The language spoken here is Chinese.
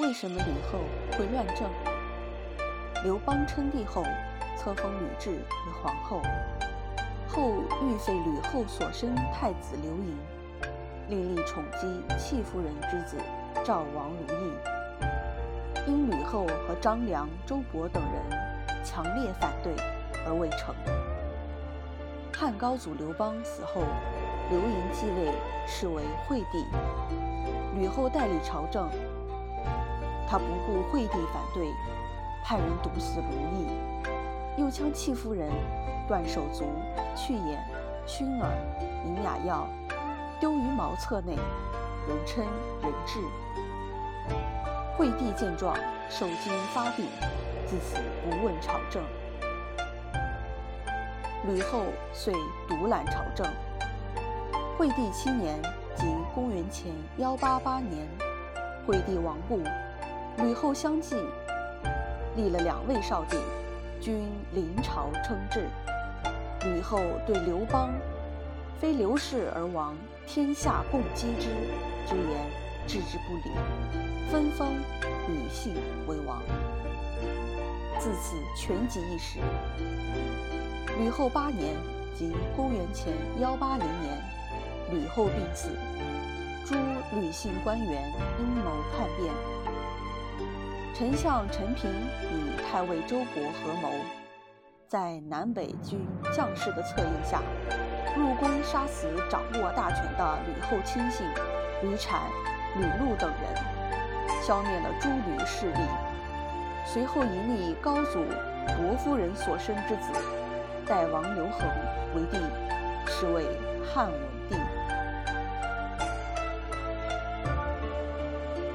为什么吕后会乱政？刘邦称帝后，册封吕雉为皇后，后欲废吕后所生太子刘盈，另立宠姬戚夫人之子赵王如意。因吕后和张良、周勃等人强烈反对，而未成。汉高祖刘邦死后，刘盈继位，是为惠帝。吕后代理朝政，他不顾惠帝反对，派人毒死卢毅，又将戚夫人断手足、去眼、熏耳、饮哑药，丢于茅厕内，人称人质。惠帝见状，受惊发病，自此不问朝政。吕后遂独揽朝政。惠帝七年，即公元前幺八八年，惠帝亡故，吕后相继立了两位少帝，均临朝称制。吕后对刘邦“非刘氏而亡，天下共击之”之言置之不理，分封吕姓为王。自此权极一时。吕后八年，即公元前幺八零年，吕后病死，诸吕姓官员阴谋叛变。丞相陈平与太尉周勃合谋，在南北军将士的策应下，入宫杀死掌握大权的吕后亲信吕产、吕禄等人，消灭了诸吕势力。随后迎立高祖伯夫人所生之子。代王刘恒为帝，是为汉文帝。